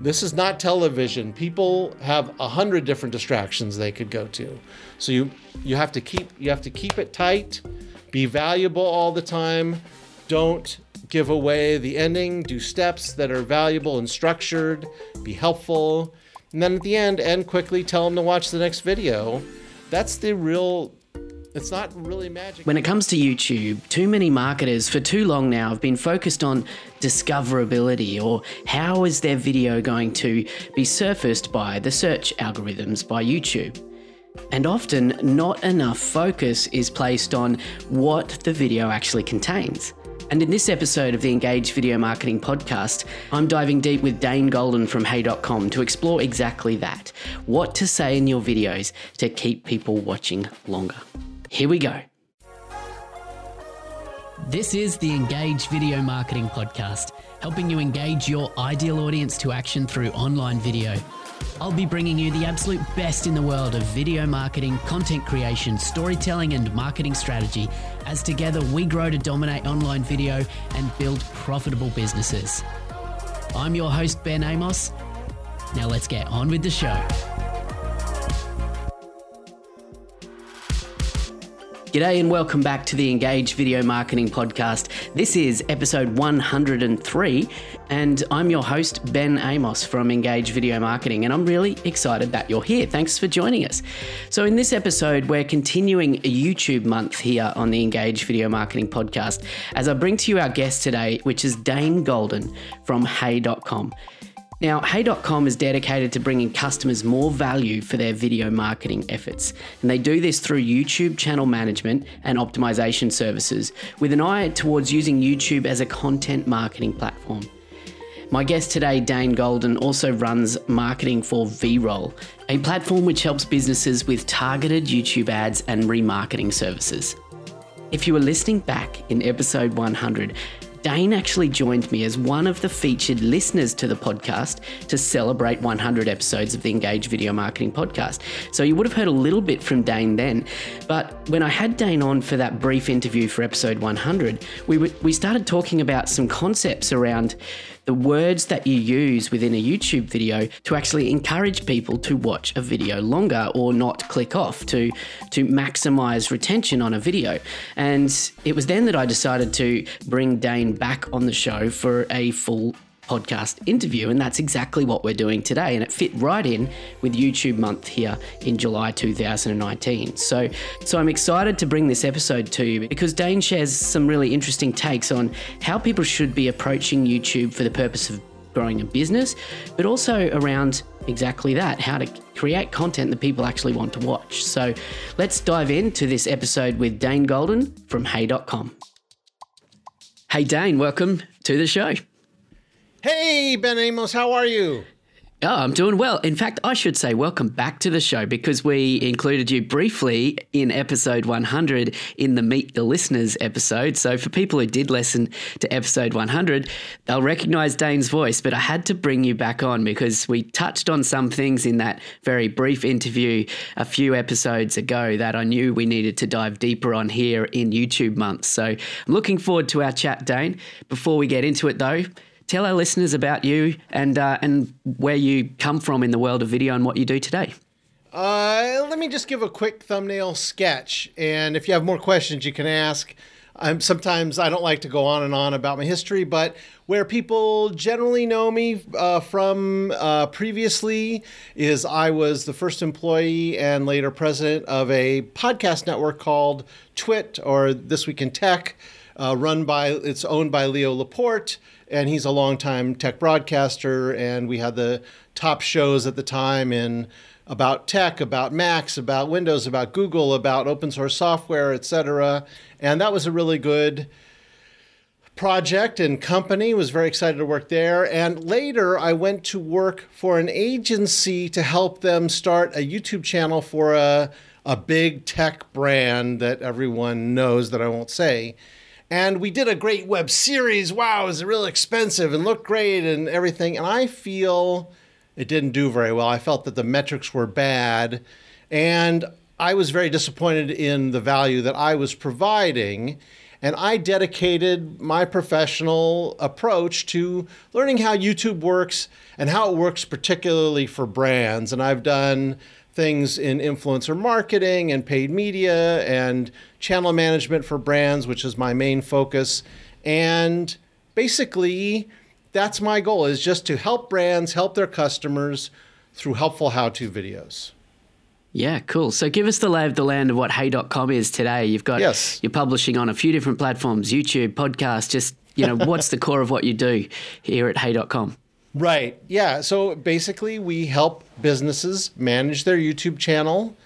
This is not television. People have a hundred different distractions they could go to. So you you have to keep you have to keep it tight, be valuable all the time. Don't give away the ending. Do steps that are valuable and structured. Be helpful. And then at the end, end quickly. Tell them to watch the next video. That's the real it's not really magic. When it comes to YouTube, too many marketers for too long now have been focused on discoverability or how is their video going to be surfaced by the search algorithms by YouTube. And often, not enough focus is placed on what the video actually contains. And in this episode of the Engage Video Marketing Podcast, I'm diving deep with Dane Golden from Hey.com to explore exactly that what to say in your videos to keep people watching longer. Here we go. This is the Engage Video Marketing Podcast, helping you engage your ideal audience to action through online video. I'll be bringing you the absolute best in the world of video marketing, content creation, storytelling, and marketing strategy as together we grow to dominate online video and build profitable businesses. I'm your host, Ben Amos. Now let's get on with the show. G'day and welcome back to the Engage Video Marketing Podcast. This is episode 103, and I'm your host, Ben Amos from Engage Video Marketing, and I'm really excited that you're here. Thanks for joining us. So, in this episode, we're continuing a YouTube month here on the Engage Video Marketing Podcast as I bring to you our guest today, which is Dane Golden from Hey.com. Now, Hey.com is dedicated to bringing customers more value for their video marketing efforts, and they do this through YouTube channel management and optimization services with an eye towards using YouTube as a content marketing platform. My guest today, Dane Golden, also runs marketing for VRoll, a platform which helps businesses with targeted YouTube ads and remarketing services. If you were listening back in episode 100, Dane actually joined me as one of the featured listeners to the podcast to celebrate 100 episodes of the Engage Video Marketing Podcast. So you would have heard a little bit from Dane then. But when I had Dane on for that brief interview for episode 100, we, we started talking about some concepts around the words that you use within a YouTube video to actually encourage people to watch a video longer or not click off to to maximize retention on a video. And it was then that I decided to bring Dane back on the show for a full podcast interview. And that's exactly what we're doing today. And it fit right in with YouTube month here in July 2019. So, so I'm excited to bring this episode to you because Dane shares some really interesting takes on how people should be approaching YouTube for the purpose of growing a business, but also around exactly that how to create content that people actually want to watch. So let's dive into this episode with Dane Golden from Hey.com. Hey, Dane, welcome to the show. Hey, Ben Amos, how are you? Oh, I'm doing well. In fact, I should say welcome back to the show because we included you briefly in episode 100 in the Meet the Listeners episode. So, for people who did listen to episode 100, they'll recognize Dane's voice. But I had to bring you back on because we touched on some things in that very brief interview a few episodes ago that I knew we needed to dive deeper on here in YouTube months. So, I'm looking forward to our chat, Dane. Before we get into it, though, tell our listeners about you and uh, and where you come from in the world of video and what you do today. Uh, let me just give a quick thumbnail sketch, and if you have more questions, you can ask. I'm sometimes I don't like to go on and on about my history, but where people generally know me uh, from uh, previously is I was the first employee and later president of a podcast network called Twit or This Week in Tech, uh, run by it's owned by Leo Laporte and he's a longtime tech broadcaster. And we had the top shows at the time in about tech, about Macs, about Windows, about Google, about open source software, etc. And that was a really good project and company was very excited to work there and later i went to work for an agency to help them start a youtube channel for a, a big tech brand that everyone knows that i won't say and we did a great web series. Wow, it was really expensive and looked great and everything. And I feel it didn't do very well. I felt that the metrics were bad. And I was very disappointed in the value that I was providing. And I dedicated my professional approach to learning how YouTube works and how it works particularly for brands. And I've done things in influencer marketing and paid media and channel management for brands, which is my main focus. And basically, that's my goal is just to help brands help their customers through helpful how-to videos. Yeah, cool. So give us the lay of the land of what hey.com is today. You've got yes. you're publishing on a few different platforms, YouTube, podcast, just you know, what's the core of what you do here at hey.com? Right. Yeah. So basically, we help businesses manage their YouTube channel,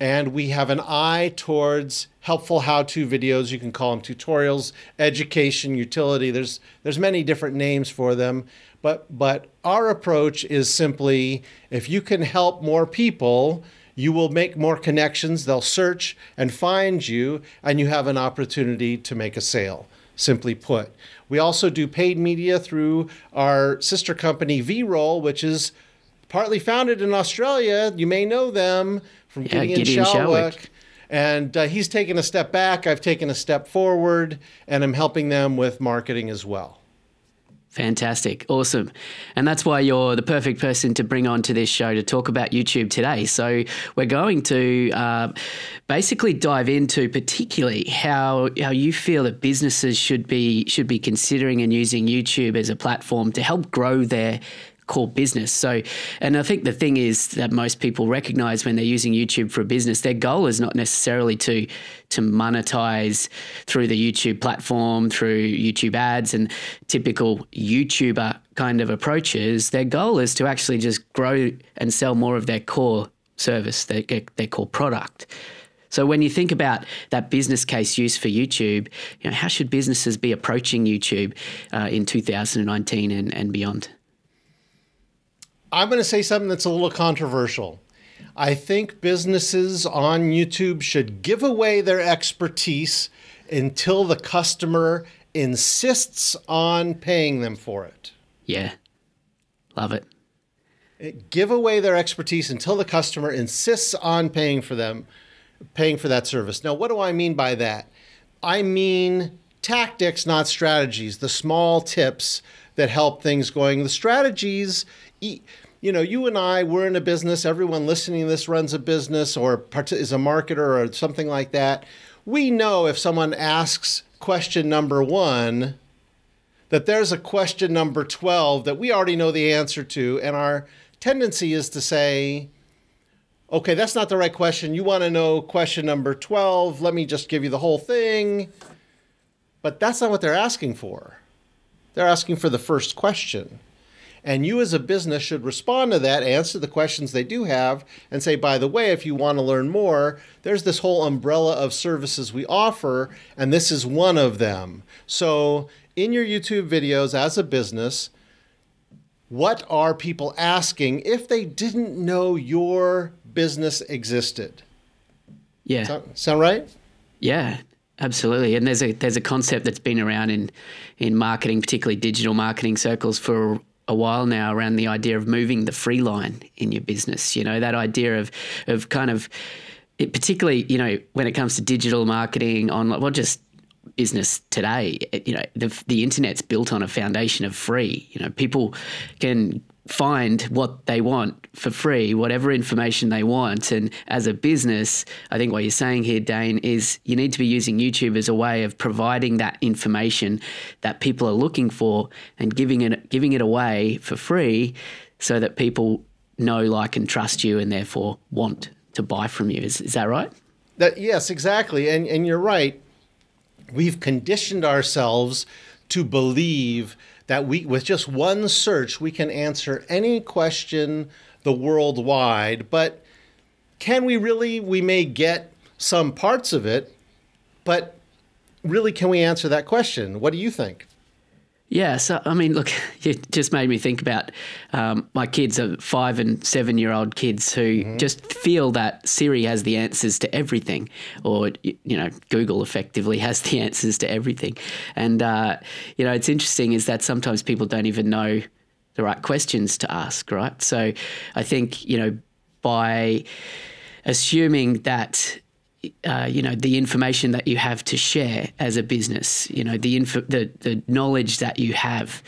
and we have an eye towards helpful how-to videos. You can call them tutorials, education, utility. There's there's many different names for them, but but our approach is simply if you can help more people, you will make more connections. They'll search and find you, and you have an opportunity to make a sale. Simply put. We also do paid media through our sister company VRoll, which is partly founded in Australia. You may know them from Yeah, Gideon, Gideon Shalwick. Shalwick. And uh, he's taken a step back. I've taken a step forward, and I'm helping them with marketing as well. Fantastic. Awesome. And that's why you're the perfect person to bring on to this show to talk about YouTube today. So, we're going to uh, basically dive into particularly how, how you feel that businesses should be should be considering and using YouTube as a platform to help grow their core business. So, and I think the thing is that most people recognize when they're using YouTube for a business, their goal is not necessarily to to monetize through the YouTube platform, through YouTube ads and typical YouTuber kind of approaches. Their goal is to actually just grow and sell more of their core service, their, their core product. So when you think about that business case use for YouTube, you know, how should businesses be approaching YouTube uh, in 2019 and, and beyond? I'm going to say something that's a little controversial. I think businesses on YouTube should give away their expertise until the customer insists on paying them for it. Yeah. Love it. Eh, give away their expertise until the customer insists on paying for them, paying for that service. Now, what do I mean by that? I mean tactics, not strategies, the small tips that help things going. The strategies, you know, you and I, we're in a business. Everyone listening to this runs a business or is a marketer or something like that. We know if someone asks question number one, that there's a question number 12 that we already know the answer to. And our tendency is to say, okay, that's not the right question. You want to know question number 12. Let me just give you the whole thing. But that's not what they're asking for. They're asking for the first question. And you, as a business, should respond to that, answer the questions they do have, and say, by the way, if you want to learn more, there's this whole umbrella of services we offer, and this is one of them. So, in your YouTube videos as a business, what are people asking if they didn't know your business existed? Yeah. Sound, sound right? Yeah, absolutely. And there's a there's a concept that's been around in in marketing, particularly digital marketing circles for a while now around the idea of moving the free line in your business. You know, that idea of of kind of it, particularly, you know, when it comes to digital marketing online, well just business today, you know, the the internet's built on a foundation of free. You know, people can find what they want for free, whatever information they want. And as a business, I think what you're saying here, Dane, is you need to be using YouTube as a way of providing that information that people are looking for and giving it giving it away for free so that people know, like, and trust you and therefore want to buy from you. Is, is that right? That yes, exactly. And and you're right. We've conditioned ourselves to believe that we with just one search we can answer any question the worldwide but can we really? We may get some parts of it but really can we answer that question? What do you think yeah, so I mean, look, it just made me think about um, my kids are five and seven year old kids who mm-hmm. just feel that Siri has the answers to everything, or you know, Google effectively has the answers to everything. And uh, you know, it's interesting is that sometimes people don't even know the right questions to ask, right? So I think you know by assuming that uh, you know the information that you have to share as a business. You know the info, the the knowledge that you have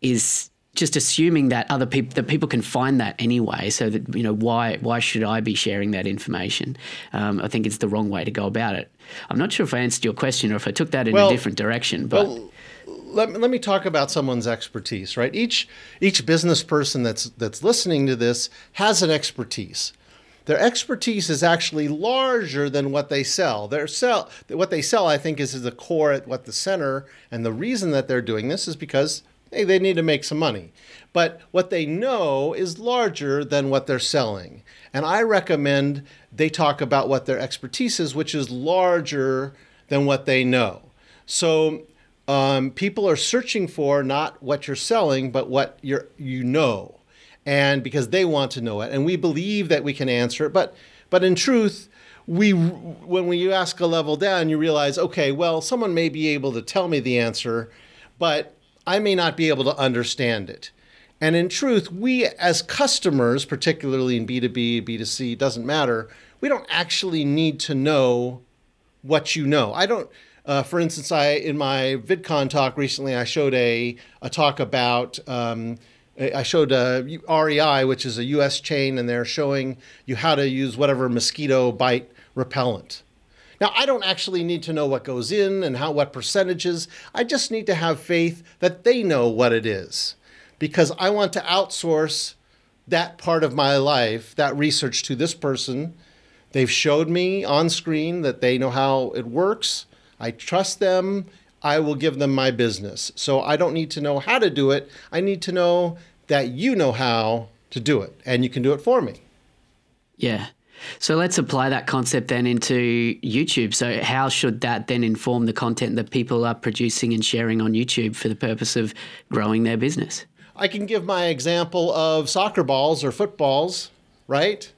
is just assuming that other people that people can find that anyway. So that you know why why should I be sharing that information? Um, I think it's the wrong way to go about it. I'm not sure if I answered your question or if I took that in well, a different direction, but. Well, let, let me talk about someone's expertise, right? Each each business person that's that's listening to this has an expertise. Their expertise is actually larger than what they sell. Their sell what they sell, I think, is, the core at what the center, and the reason that they're doing this is because hey, they need to make some money. But what they know is larger than what they're selling. And I recommend they talk about what their expertise is, which is larger than what they know. So um, people are searching for not what you're selling, but what you're, you know. And because they want to know it. And we believe that we can answer it. But, but in truth, we when we ask a level down, you realize, okay, well, someone may be able to tell me the answer, but I may not be able to understand it. And in truth, we as customers, particularly in B2B, B2C, doesn't matter, we don't actually need to know what you know. I don't, uh, for instance, I in my VidCon talk recently, I showed a, a talk about, um, I showed uh, a REI, which is a US chain, and they're showing you how to use whatever mosquito bite repellent. Now, I don't actually need to know what goes in and how what percentages. I just need to have faith that they know what it is because I want to outsource that part of my life, that research to this person. They've showed me on screen that they know how it works. I trust them. I will give them my business. So I don't need to know how to do it. I need to know that you know how to do it and you can do it for me. Yeah. So let's apply that concept then into YouTube. So, how should that then inform the content that people are producing and sharing on YouTube for the purpose of growing their business? I can give my example of soccer balls or footballs, right?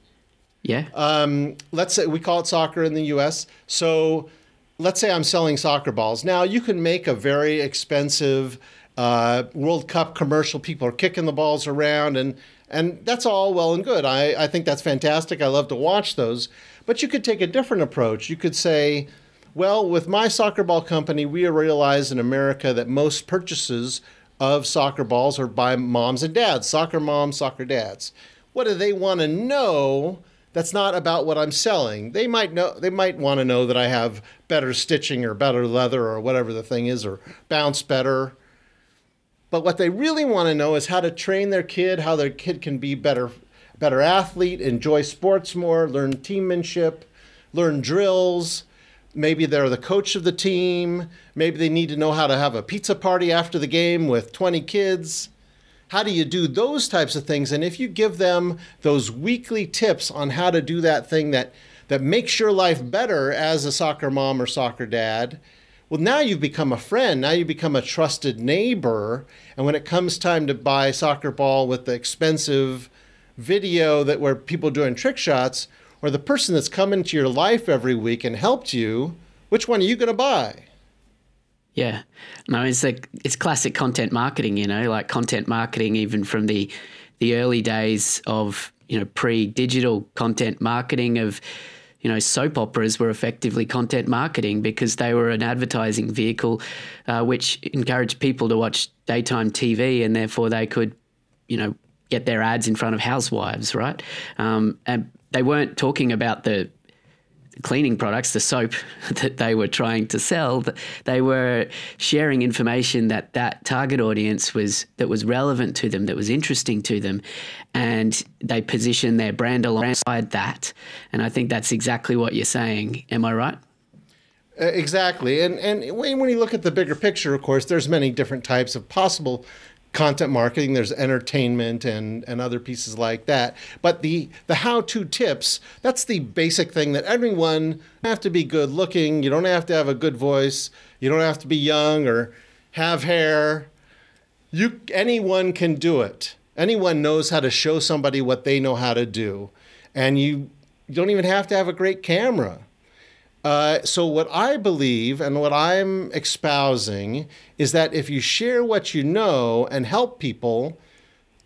Yeah. Um, let's say we call it soccer in the US. So, let's say I'm selling soccer balls. Now, you can make a very expensive uh, World Cup commercial. People are kicking the balls around and and that's all well and good. I, I think that's fantastic. I love to watch those. But you could take a different approach. You could say, well, with my soccer ball company, we realize in America that most purchases of soccer balls are by moms and dads, soccer moms, soccer dads. What do they want to know that's not about what I'm selling? They might know they might want to know that I have better stitching or better leather or whatever the thing is or bounce better but what they really want to know is how to train their kid, how their kid can be better better athlete, enjoy sports more, learn teammanship, learn drills. Maybe they're the coach of the team. Maybe they need to know how to have a pizza party after the game with 20 kids. How do you do those types of things? And if you give them those weekly tips on how to do that thing that, that makes your life better as a soccer mom or soccer dad, well, now you've become a friend. Now you become a trusted neighbor. And when it comes time to buy soccer ball with the expensive video that where people doing trick shots, or the person that's come into your life every week and helped you, which one are you going to buy? Yeah, no, it's like it's classic content marketing. You know, like content marketing, even from the the early days of you know pre-digital content marketing of you know, soap operas were effectively content marketing because they were an advertising vehicle uh, which encouraged people to watch daytime TV and therefore they could, you know, get their ads in front of housewives, right? Um, and they weren't talking about the cleaning products, the soap that they were trying to sell, they were sharing information that that target audience was that was relevant to them, that was interesting to them, and they position their brand alongside that. And I think that's exactly what you're saying. Am I right? Uh, exactly, and and when you look at the bigger picture, of course, there's many different types of possible content marketing there's entertainment and and other pieces like that. But the the how to tips that's the basic thing that everyone have to be good looking you don't have to have a good voice you don't have to be young or have hair. You anyone can do it. Anyone knows how to show somebody what they know how to do. And you, you don't even have to have a great camera uh, so, what I believe and what I'm espousing is that if you share what you know and help people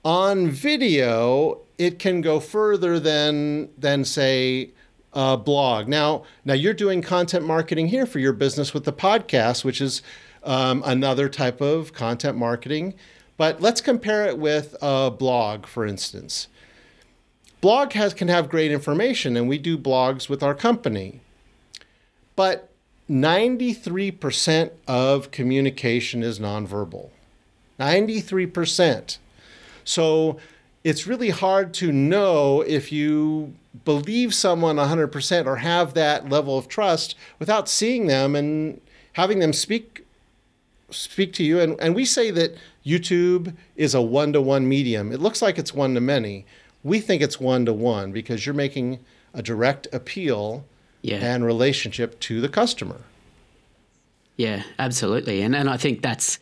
on video, it can go further than, than say, a blog. Now, now you're doing content marketing here for your business with the podcast, which is um, another type of content marketing. But let's compare it with a blog, for instance. Blog has can have great information, and we do blogs with our company. But 93% of communication is nonverbal. 93%. So it's really hard to know if you believe someone 100% or have that level of trust without seeing them and having them speak speak to you and, and we say that youtube is a one-to-one medium it looks like it's one-to-many we think it's one-to-one because you're making a direct appeal Yeah. and relationship to the customer Yeah, absolutely. And and I think that's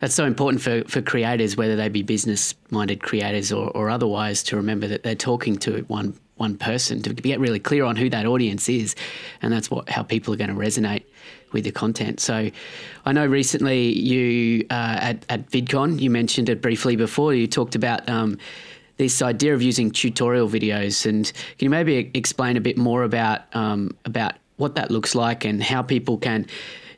that's so important for, for creators, whether they be business minded creators or, or otherwise, to remember that they're talking to one one person to get really clear on who that audience is, and that's what how people are going to resonate with the content. So, I know recently you uh, at at VidCon you mentioned it briefly before. You talked about. Um, this idea of using tutorial videos, and can you maybe explain a bit more about um, about what that looks like and how people can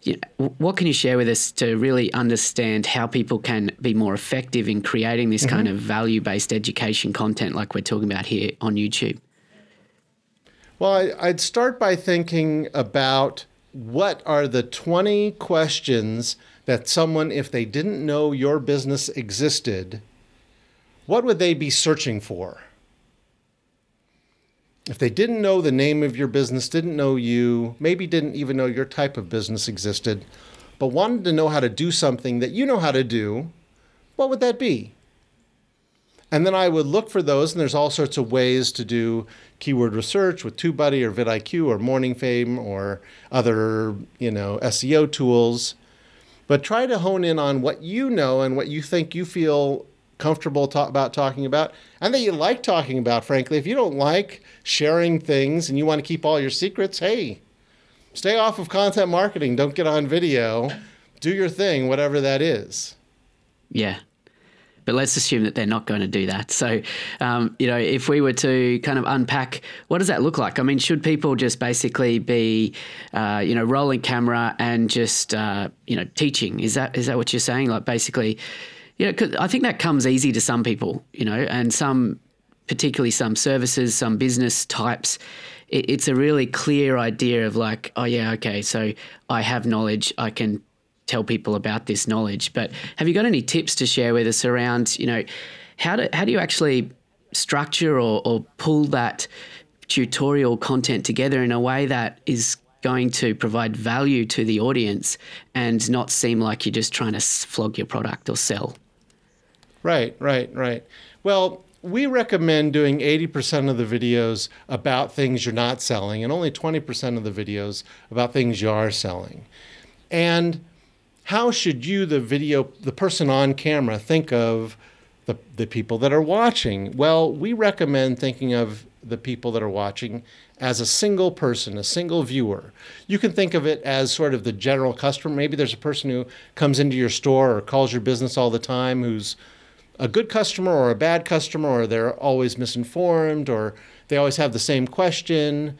you know, what can you share with us to really understand how people can be more effective in creating this kind of value based education content like we're talking about here on YouTube? Well, I'd start by thinking about what are the 20 questions that someone, if they didn't know your business existed, what would they be searching for? If they didn't know the name of your business, didn't know you, maybe didn't even know your type of business existed, but wanted to know how to do something that you know how to do, what would that be? And then I would look for those, and there's all sorts of ways to do keyword research with TubeBuddy or vidIQ or Morning Fame or other, you know, SEO tools. But try to hone in on what you know and what you think you feel comfortable talk about talking about and that you like talking about, frankly. If you don't like sharing things and you want to keep all your secrets, hey, stay off of content marketing. Don't get on video. Do your thing, whatever that is. Yeah. But let's assume that they're not going to do that. So, um, you know, if we were to kind of unpack, what does that look like? I mean, should people just basically be, uh, you know, rolling camera and just, uh, you know, teaching? Is that is that what you're saying? Like basically, you know, 'cause I think that comes easy to some people, you know, and some, particularly some services, some business types. It, it's a really clear idea of like, oh yeah, okay, so I have knowledge, I can tell people about this knowledge. But have you got any tips to share with us around, you know, how do how do you actually structure or, or pull that tutorial content together in a way that is going to provide value to the audience and not seem like you're just trying to flog your product or sell? Right, right, right. Well, we recommend doing 80% of the videos about things you're not selling and only 20% of the videos about things you are selling. And how should you, the video, the person on camera, think of the, the people that are watching? Well, we recommend thinking of the people that are watching as a single person, a single viewer. You can think of it as sort of the general customer. Maybe there's a person who comes into your store or calls your business all the time who's a good customer or a bad customer, or they're always misinformed, or they always have the same question.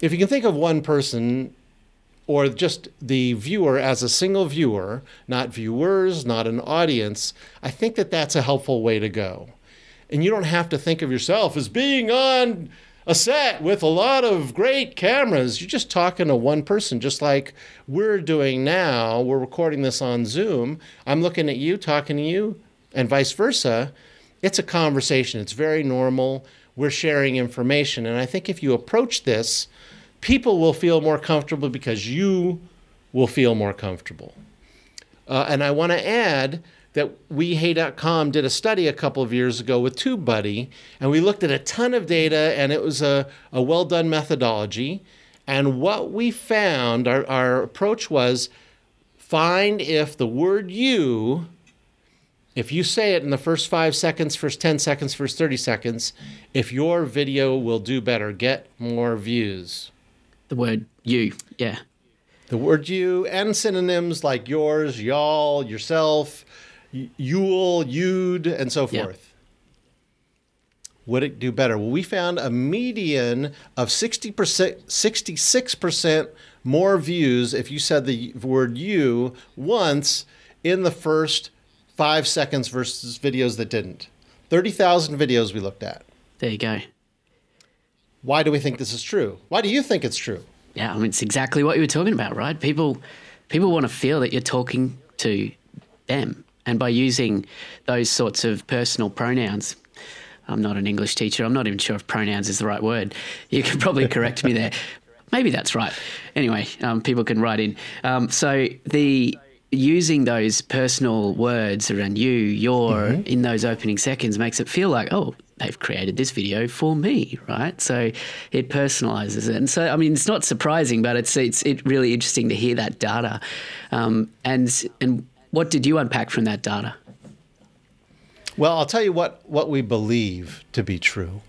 If you can think of one person or just the viewer as a single viewer, not viewers, not an audience, I think that that's a helpful way to go. And you don't have to think of yourself as being on a set with a lot of great cameras. You're just talking to one person, just like we're doing now. We're recording this on Zoom. I'm looking at you, talking to you, and vice versa. It's a conversation, it's very normal. We're sharing information. And I think if you approach this, people will feel more comfortable because you will feel more comfortable. Uh, and I want to add that WeHey.com did a study a couple of years ago with TubeBuddy, and we looked at a ton of data, and it was a, a well done methodology. And what we found, our, our approach was find if the word you, if you say it in the first five seconds, first 10 seconds, first 30 seconds, if your video will do better, get more views. The word you, yeah. The word you and synonyms like yours, y'all, yourself, you'll, you'd, and so forth. would it do better? Well, we found a median of 60%, 66% more views if you said the word you once in the first five seconds versus videos that didn't. 30,000 videos we looked at. There you go. Why do we think this is true? Why do you think it's true? Yeah, I mean, it's exactly what you were talking about, right? People, people want to feel that you're talking to them, and by using those sorts of personal pronouns, I'm not an English teacher. I'm not even sure if pronouns is the right word. You can probably correct me there. Maybe that's right. Anyway, um, people can write in. Um, so the using those personal words around you, your mm-hmm. in those opening seconds makes it feel like, oh, they've created this video for me, right? So it personalizes it. And so, I mean, it's not surprising, but it's it's it really interesting to hear that data. Um, and and what did you unpack from that data? Well, I'll tell you what what we believe to be true.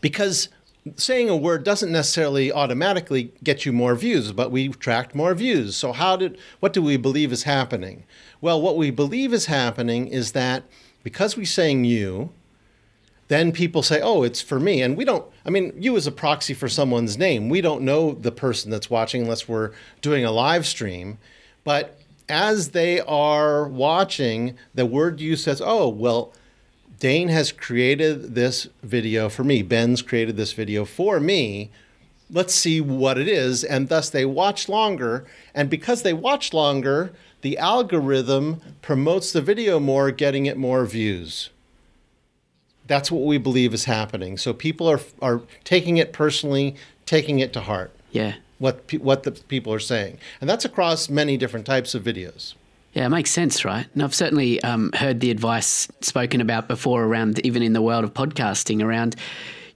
Because saying a word doesn't necessarily automatically get you more views, but we tracked more views. So how did what do we believe is happening? Well, what we believe is happening is that because we're saying you, then people say, "Oh, it's for me." And we don't I mean, you is a proxy for someone's name. We don't know the person that's watching unless we're doing a live stream. But as they are watching, the word you says, "Oh, well, Dane has created this video for me. Ben's created this video for me. Let's see what it is. And thus they watch longer. And because they watch longer, the algorithm promotes the video more, getting it more views. That's what we believe is happening. So people are, are taking it personally, taking it to heart. Yeah. What, what the people are saying. And that's across many different types of videos. Yeah, it makes sense, right? And I've certainly um, heard the advice spoken about before around even in the world of podcasting around,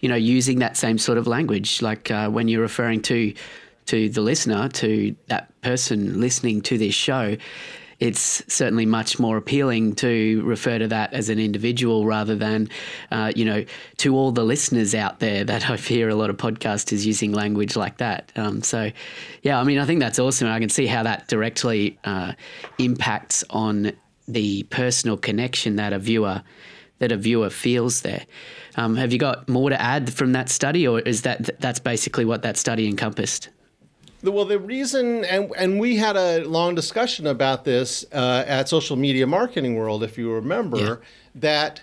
you know, using that same sort of language, like uh, when you're referring to to the listener, to that person listening to this show, it's certainly much more appealing to refer to that as an individual rather than, uh, you know, to all the listeners out there that I hear a lot of podcasters using language like that. Um, so, yeah, I mean, I think that's awesome. I can see how that directly uh, impacts on the personal connection that a viewer that a viewer feels there. Um, have you got more to add from that study, or is that that's basically what that study encompassed? Well, the reason, and, and we had a long discussion about this uh, at Social Media Marketing World, if you remember, yeah. that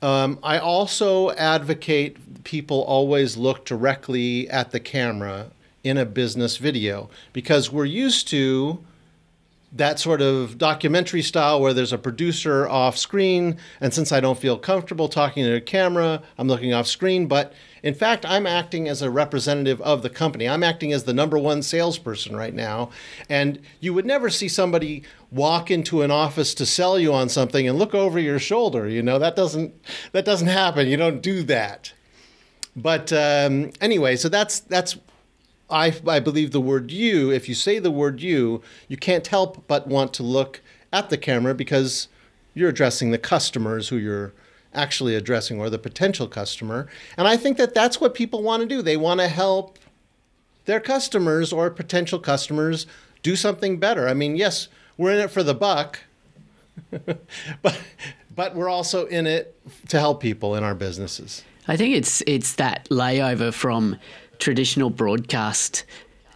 um, I also advocate people always look directly at the camera in a business video because we're used to that sort of documentary style where there's a producer off screen. And since I don't feel comfortable talking to a camera, I'm looking off screen. But in fact, I'm acting as a representative of the company. I'm acting as the number one salesperson right now. And you would never see somebody walk into an office to sell you on something and look over your shoulder. You know, that doesn't that doesn't happen. You don't do that. But um, anyway, so that's that's I, I believe the word you, if you say the word you, you can't help but want to look at the camera because you're addressing the customers who you're actually addressing or the potential customer. And I think that that's what people want to do. They want to help their customers or potential customers do something better. I mean, yes, we're in it for the buck, but but we're also in it to help people in our businesses. I think it's it's that layover from traditional broadcast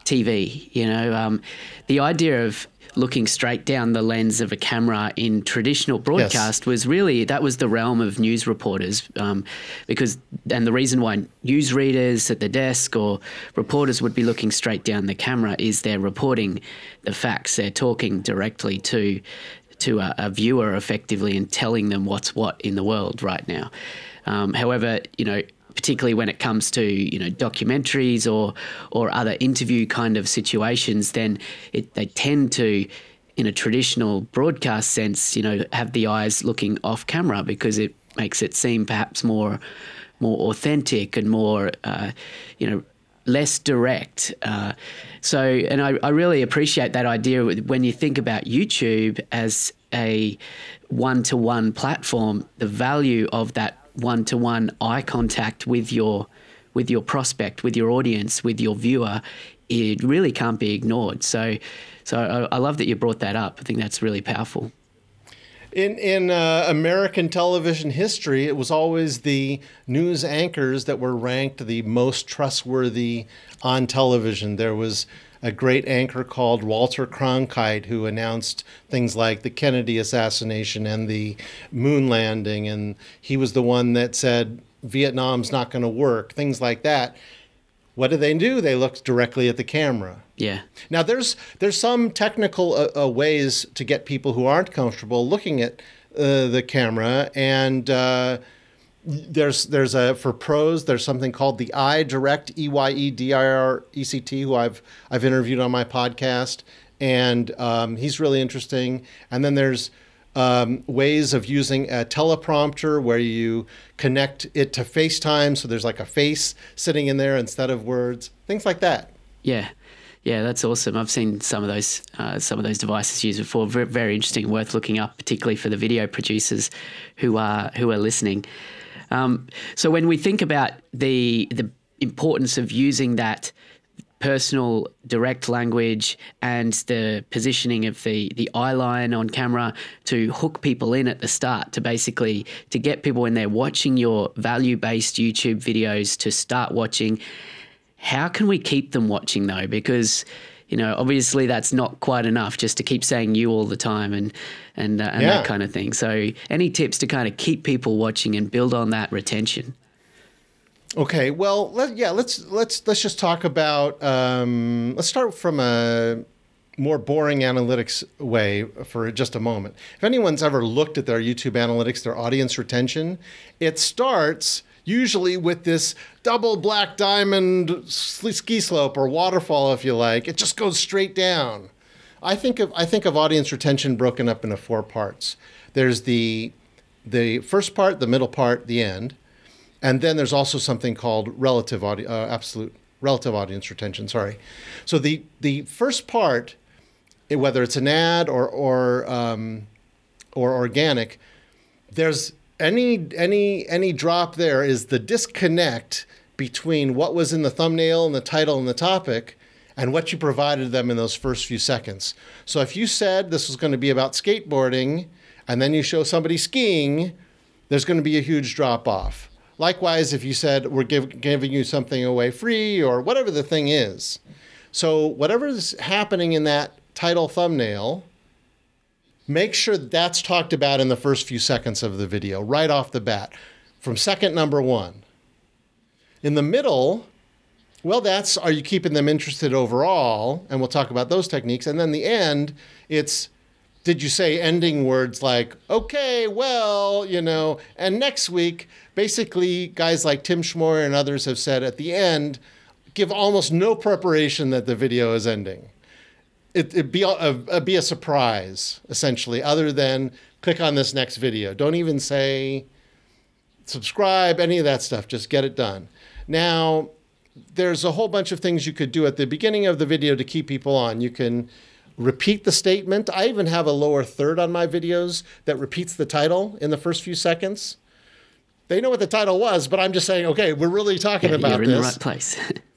TV. You know, um, the idea of looking straight down the lens of a camera in traditional broadcast yes. was really that was the realm of news reporters um, because and the reason why news readers at the desk or reporters would be looking straight down the camera is they're reporting the facts they're talking directly to to a, a viewer effectively and telling them what's what in the world right now um, however you know particularly when it comes to you know documentaries or or other interview kind of situations, then it, they tend to in a traditional broadcast sense, you know, have the eyes looking off camera because it makes it seem perhaps more more authentic and more uh, you know less direct. Uh, so, and I, I, really appreciate that idea when you think about YouTube as a one to one platform, the value of that one to one eye contact with your with your prospect, with your audience, with your viewer, it really can't be ignored. So, so I, I love that you brought that up. I think that's really powerful. In in uh, American television history, it was always the news anchors that were ranked the most trustworthy on television. There was a great anchor called Walter Cronkite who announced things like the Kennedy assassination and the moon landing, and he was the one that said Vietnam's not going to work, things like that. What do they do? They look directly at the camera. Yeah. Now there's there's some technical uh, uh, ways to get people who aren't comfortable looking at uh, the camera, and uh, there's there's a for pros there's something called the EyeDirect E Y E D I R E C T who I've I've interviewed on my podcast, and um, he's really interesting. And then there's um, ways of using a teleprompter where you connect it to FaceTime, so there's like a face sitting in there instead of words, things like that. Yeah. Yeah, that's awesome. I've seen some of those uh, some of those devices used before. Very, very interesting, worth looking up, particularly for the video producers who are who are listening. Um, so when we think about the the importance of using that personal direct language and the positioning of the the eye line on camera to hook people in at the start to basically to get people when they're watching your value based YouTube videos to start watching how can we keep them watching though? Because you know, obviously that's not quite enough just to keep saying you all the time and and, uh, and Yeah. that kind of thing. So, any tips to kind of keep people watching and build on that retention? Okay, well, let, yeah, let's let's let's just talk about. Um, let's start from a more boring analytics way for just a moment. If anyone's ever looked at their YouTube analytics, their audience retention, it starts usually with this double black diamond ski slope or waterfall, if you like. It just goes straight down. I think of I think of audience retention broken up into four parts. There's the the first part, the middle part, the end. And then there's also something called relative audi- uh, absolute relative audience retention. Sorry. So the the first part, whether it's an ad or or um, or organic, there's any any any drop there is the disconnect between what was in the thumbnail and the title and the topic and what you provided them in those first few seconds. So if you said this was going to be about skateboarding and then you show somebody skiing, there's going to be a huge drop off. Likewise, if you said we're give, giving you something away free or whatever the thing is. So whatever is happening in that title thumbnail, make sure that's talked about in the first few seconds of the video, right off the bat, from second number one. In the middle, well, that's are you keeping them interested overall? And we'll talk about those techniques. And then the end, it's did you say ending words like, okay, well, you know, and next week, basically, guys like Tim Schmoyer and others have said at the end, give almost no preparation that the video is ending it, it be a, a, be a surprise essentially other than click on this next video. Don't even say subscribe any of that stuff. Just get it done. Now there's a whole bunch of things you could do at the beginning of the video to keep people on. You can repeat the statement. I even have a lower third on my videos that repeats the title in the first few seconds. They know what the title was but i'm just saying okay we're really talking Yeah, about you're in this. the right place.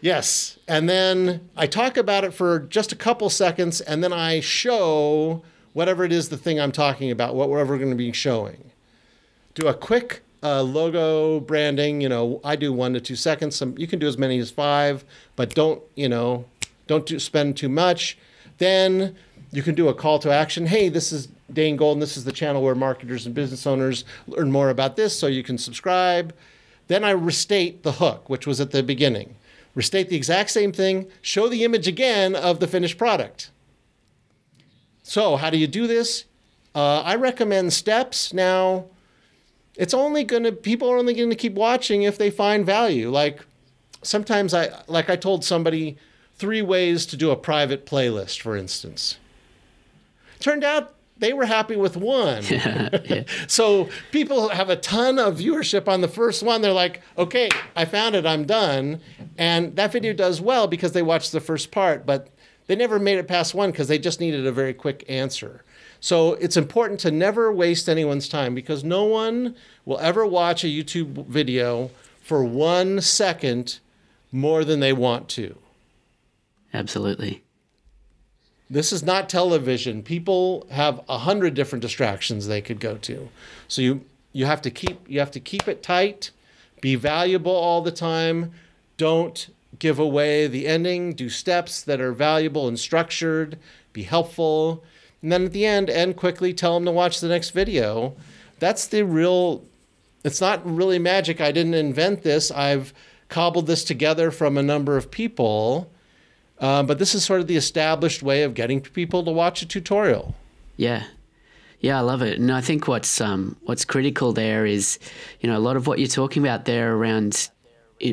Yes. And then I talk about it for just a couple seconds and then I show whatever it is the thing I'm talking about, what we're ever going to be showing. Do a quick uh, logo branding. You know, I do one to two seconds. Some you can do as many as five, but don't you know, don't do, spend too much. Then you can do a call to action. Hey, this is Dane Golden. This is the channel where marketers and business owners learn more about this, so you can subscribe. Then I restate the hook, which was at the beginning. Restate the exact same thing. Show the image again of the finished product. So, how do you do this? Uh, I recommend steps. Now, it's only going to people are only going to keep watching if they find value. Like sometimes I like I told somebody three ways to do a private playlist, for instance. Turned out they were happy with one. yeah. So people have a ton of viewership on the first one. They're like, okay, I found it, I'm done. And that video does well because they watched the first part, but they never made it past one because they just needed a very quick answer. So it's important to never waste anyone's time because no one will ever watch a YouTube video for one second more than they want to. Absolutely. This is not television. People have a hundred different distractions they could go to. So you you have to keep you have to keep it tight, be valuable all the time. Don't give away the ending. Do steps that are valuable and structured. Be helpful. And then at the end, end quickly. Tell them to watch the next video. That's the real. It's not really magic. I didn't invent this. I've cobbled this together from a number of people um, but this is sort of the established way of getting people to watch a tutorial. Yeah. Yeah, I love it. And I think what's um, what's critical there is, you know, a lot of what you're talking about there around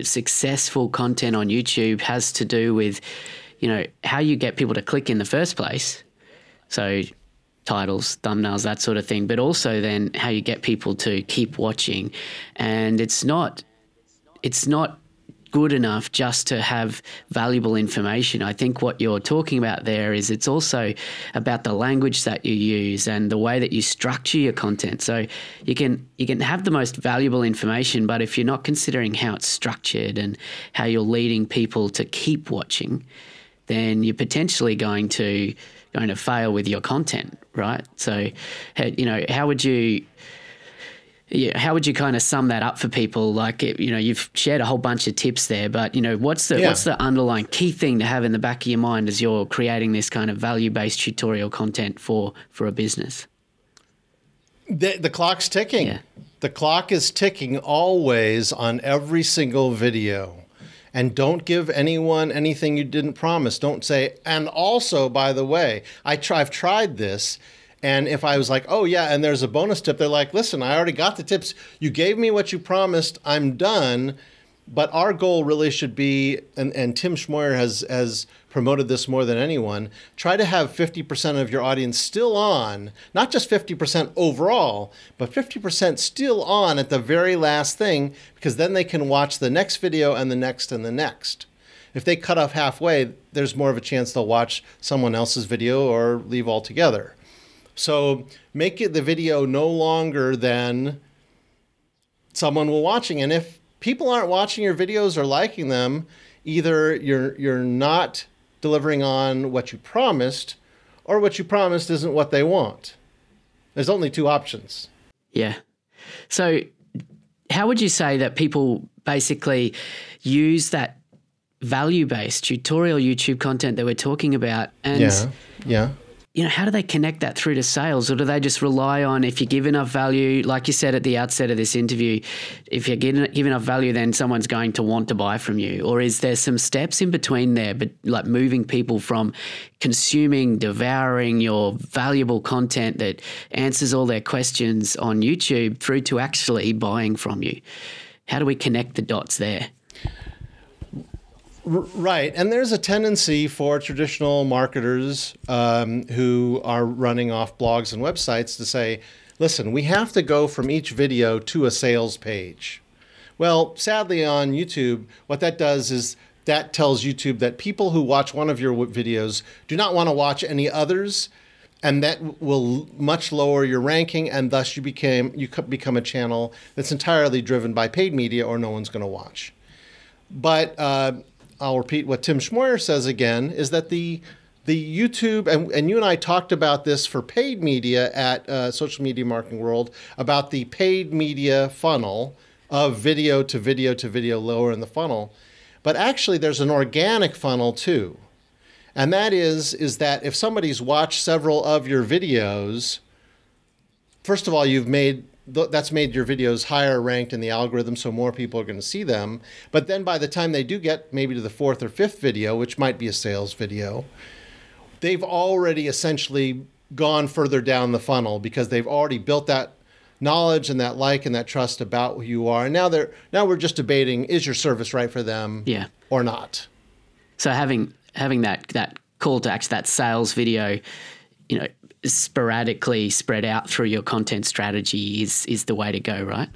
successful content on YouTube has to do with, you know, how you get people to click in the first place. So titles, thumbnails, that sort of thing, but also then how you get people to keep watching. And it's not it's not good enough just to have valuable information. I think what you're talking about there is it's also about the language that you use and the way that you structure your content. So you can you can have the most valuable information, but if you're not considering how it's structured and how you're leading people to keep watching, then you're potentially going to going to fail with your content, right? So you know, how would you yeah, how would you kind of sum that up for people? Like, you know, you've shared a whole bunch of tips there, but you know, what's the yeah. what's the underlying key thing to have in the back of your mind as you're creating this kind of value based tutorial content for for a business? The the clock's ticking. Yeah. The clock is ticking always on every single video. And don't give anyone anything you didn't promise. Don't say, and also, by the way, I try, I've tried this and if I was like, oh, yeah, and there's a bonus tip, they're like, listen, I already got the tips. You gave me what you promised. I'm done. But our goal really should be, and, and Tim Schmoyer has, has promoted this more than anyone, try to have 50% of your audience still on, not just 50% overall, but 50% still on at the very last thing, because then they can watch the next video and the next and the next. If they cut off halfway, there's more of a chance they'll watch someone else's video or leave altogether. So make it the video no longer than someone will watching. And if people aren't watching your videos or liking them, either you're you're not delivering on what you promised, or what you promised isn't what they want. There's only two options. Yeah. So how would you say that people basically use that value based tutorial YouTube content that we're talking about and yeah, yeah you know, how do they connect that through to sales? Or do they just rely on if you give enough value, like you said at the outset of this interview, if you give, enough value, then someone's going to want to buy from you? Or is there some steps in between there, but like moving people from consuming, devouring your valuable content that answers all their questions on YouTube through to actually buying from you? How do we connect the dots there? Right. And there's a tendency for traditional marketers um, who are running off blogs and websites to say, listen, we have to go from each video to a sales page. Well, sadly, on YouTube, what that does is that tells YouTube that people who watch one of your videos do not want to watch any others. And that will much lower your ranking, and thus you became you become a channel that's entirely driven by paid media, or no one's going to watch. But uh, I'll repeat what Tim Schmoyer says again, is that the the YouTube and, and you and I talked about this for paid media at uh, Social Media Marketing World about the paid media funnel of video to video to video lower in the funnel, but actually there's an organic funnel too, and that is is that if somebody's watched several of your videos, first of all you've made that's made your videos higher ranked in the algorithm so more people are going to see them. But then by the time they do get maybe to the fourth or fifth video which might be a sales video they've already essentially gone further down the funnel because they've already built that knowledge and that like and that trust about who you are. And now they're now we're just debating is your service right for them yeah. or not? So having having that that call to action that sales video you know sporadically spread out through your content strategy is is the way to go, right?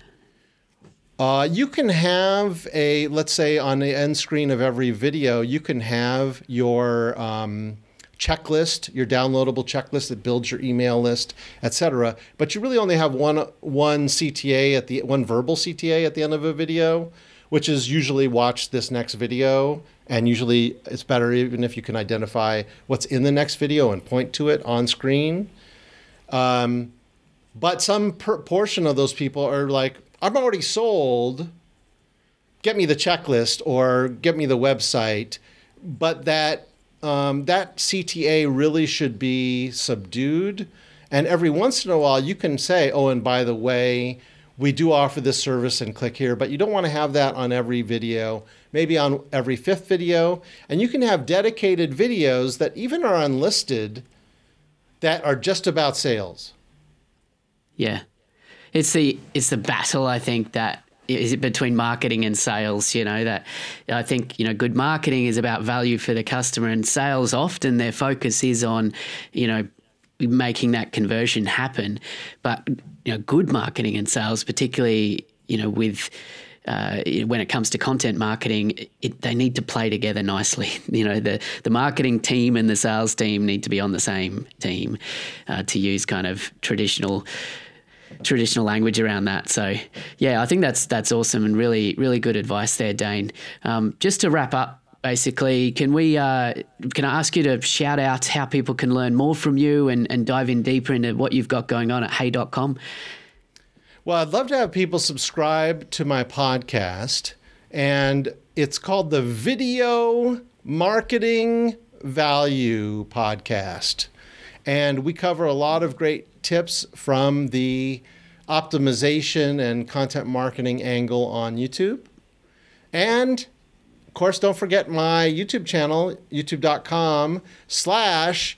Uh, you can have a let's say on the end screen of every video, you can have your um, checklist, your downloadable checklist that builds your email list, etc. But you really only have one one CTA at the one verbal CTA at the end of a video, which is usually watch this next video And usually it's better even if you can identify what's in the next video and point to it on screen. Um, but some per- portion of those people are like, I'm already sold. Get me the checklist or get me the website. But that um, that CTA really should be subdued. And every once in a while, you can say, oh, and by the way, we do offer this service and click here, but you don't want to have that on every video, maybe on every fifth video. And you can have dedicated videos that even are unlisted that are just about sales. Yeah. It's the it's the battle I think that is it between marketing and sales you know that i think you know good marketing is about value for the customer and sales often their focus is on you know making that conversion happen but you know good marketing and sales particularly you know with uh, when it comes to content marketing, it, they need to play together nicely. You know, the the marketing team and the sales team need to be on the same team uh, to use kind of traditional traditional language around that. So yeah, I think that's that's awesome and really really good advice there, Dane. Um, just to wrap up. Basically, can we uh, can I ask you to shout out how people can learn more from you and, and dive in deeper into what you've got going on at hey.com? Well, I'd love to have people subscribe to my podcast, and it's called the Video Marketing Value Podcast. And we cover a lot of great tips from the optimization and content marketing angle on YouTube. And of course, don't forget my YouTube channel, youtube.com slash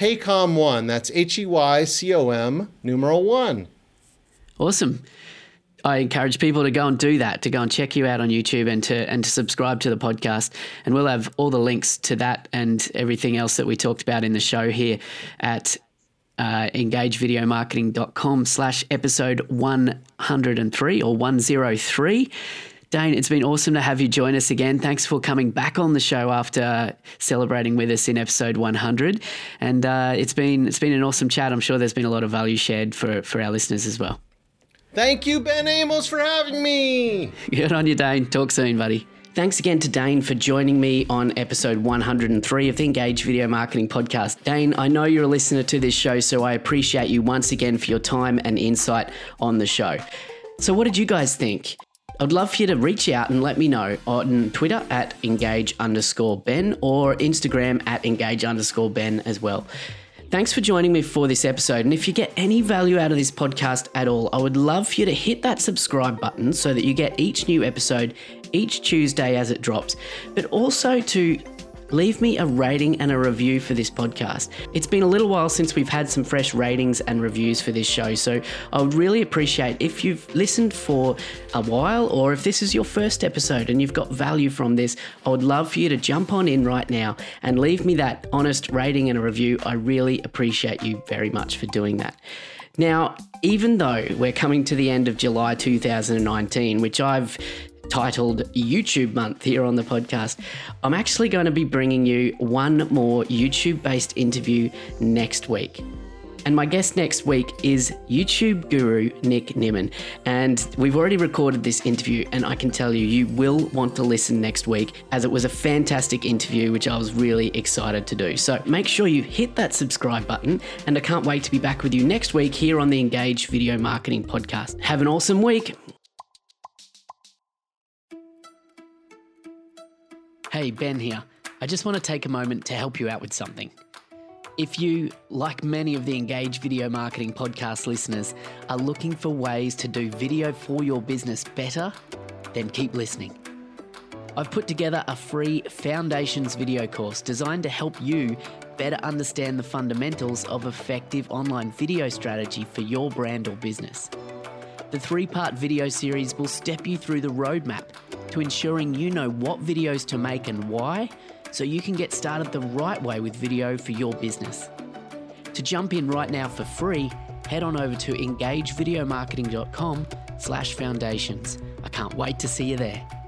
heycom1. That's H E Y C O M numeral one. Awesome. I encourage people to go and do that, to go and check you out on YouTube and to and to subscribe to the podcast. And we'll have all the links to that and everything else that we talked about in the show here at uh, engagevideomarketing.com slash episode 103 or 103. Dane, it's been awesome to have you join us again. Thanks for coming back on the show after celebrating with us in episode 100. And uh, it's been it's been an awesome chat. I'm sure there's been a lot of value shared for, for our listeners as well. Thank you, Ben Amos, for having me. Good on you, Dane. Talk soon, buddy. Thanks again to Dane for joining me on episode 103 of the Engage Video Marketing Podcast. Dane, I know you're a listener to this show, so I appreciate you once again for your time and insight on the show. So, what did you guys think? I'd love for you to reach out and let me know on Twitter at engage underscore Ben or Instagram at engage underscore Ben as well. Thanks for joining me for this episode. And if you get any value out of this podcast at all, I would love for you to hit that subscribe button so that you get each new episode each Tuesday as it drops, but also to leave me a rating and a review for this podcast. It's been a little while since we've had some fresh ratings and reviews for this show, so I would really appreciate if you've listened for a while or if this is your first episode and you've got value from this, I would love for you to jump on in right now and leave me that honest rating and a review. I really appreciate you very much for doing that. Now, even though we're coming to the end of July 2019, which I've titled YouTube Month here on the podcast, I'm actually going to be bringing you one more YouTube based interview next week. And my guest next week is YouTube guru Nick Nimmin. And we've already recorded this interview, and I can tell you, you will want to listen next week as it was a fantastic interview, which I was really excited to do. So make sure you hit that subscribe button, and I can't wait to be back with you next week here on the Engage Video Marketing Podcast. Have an awesome week. Hey, Ben here. I just want to take a moment to help you out with something. If you, like many of the Engage Video Marketing Podcast listeners, are looking for ways to do video for your business better, then keep listening. I've put together a free Foundations video course designed to help you better understand the fundamentals of effective online video strategy for your brand or business. The three part video series will step you through the roadmap to ensuring you know what videos to make and why so you can get started the right way with video for your business. To jump in right now for free, head on over to engagevideomarketing.com slash foundations. I can't wait to see you there.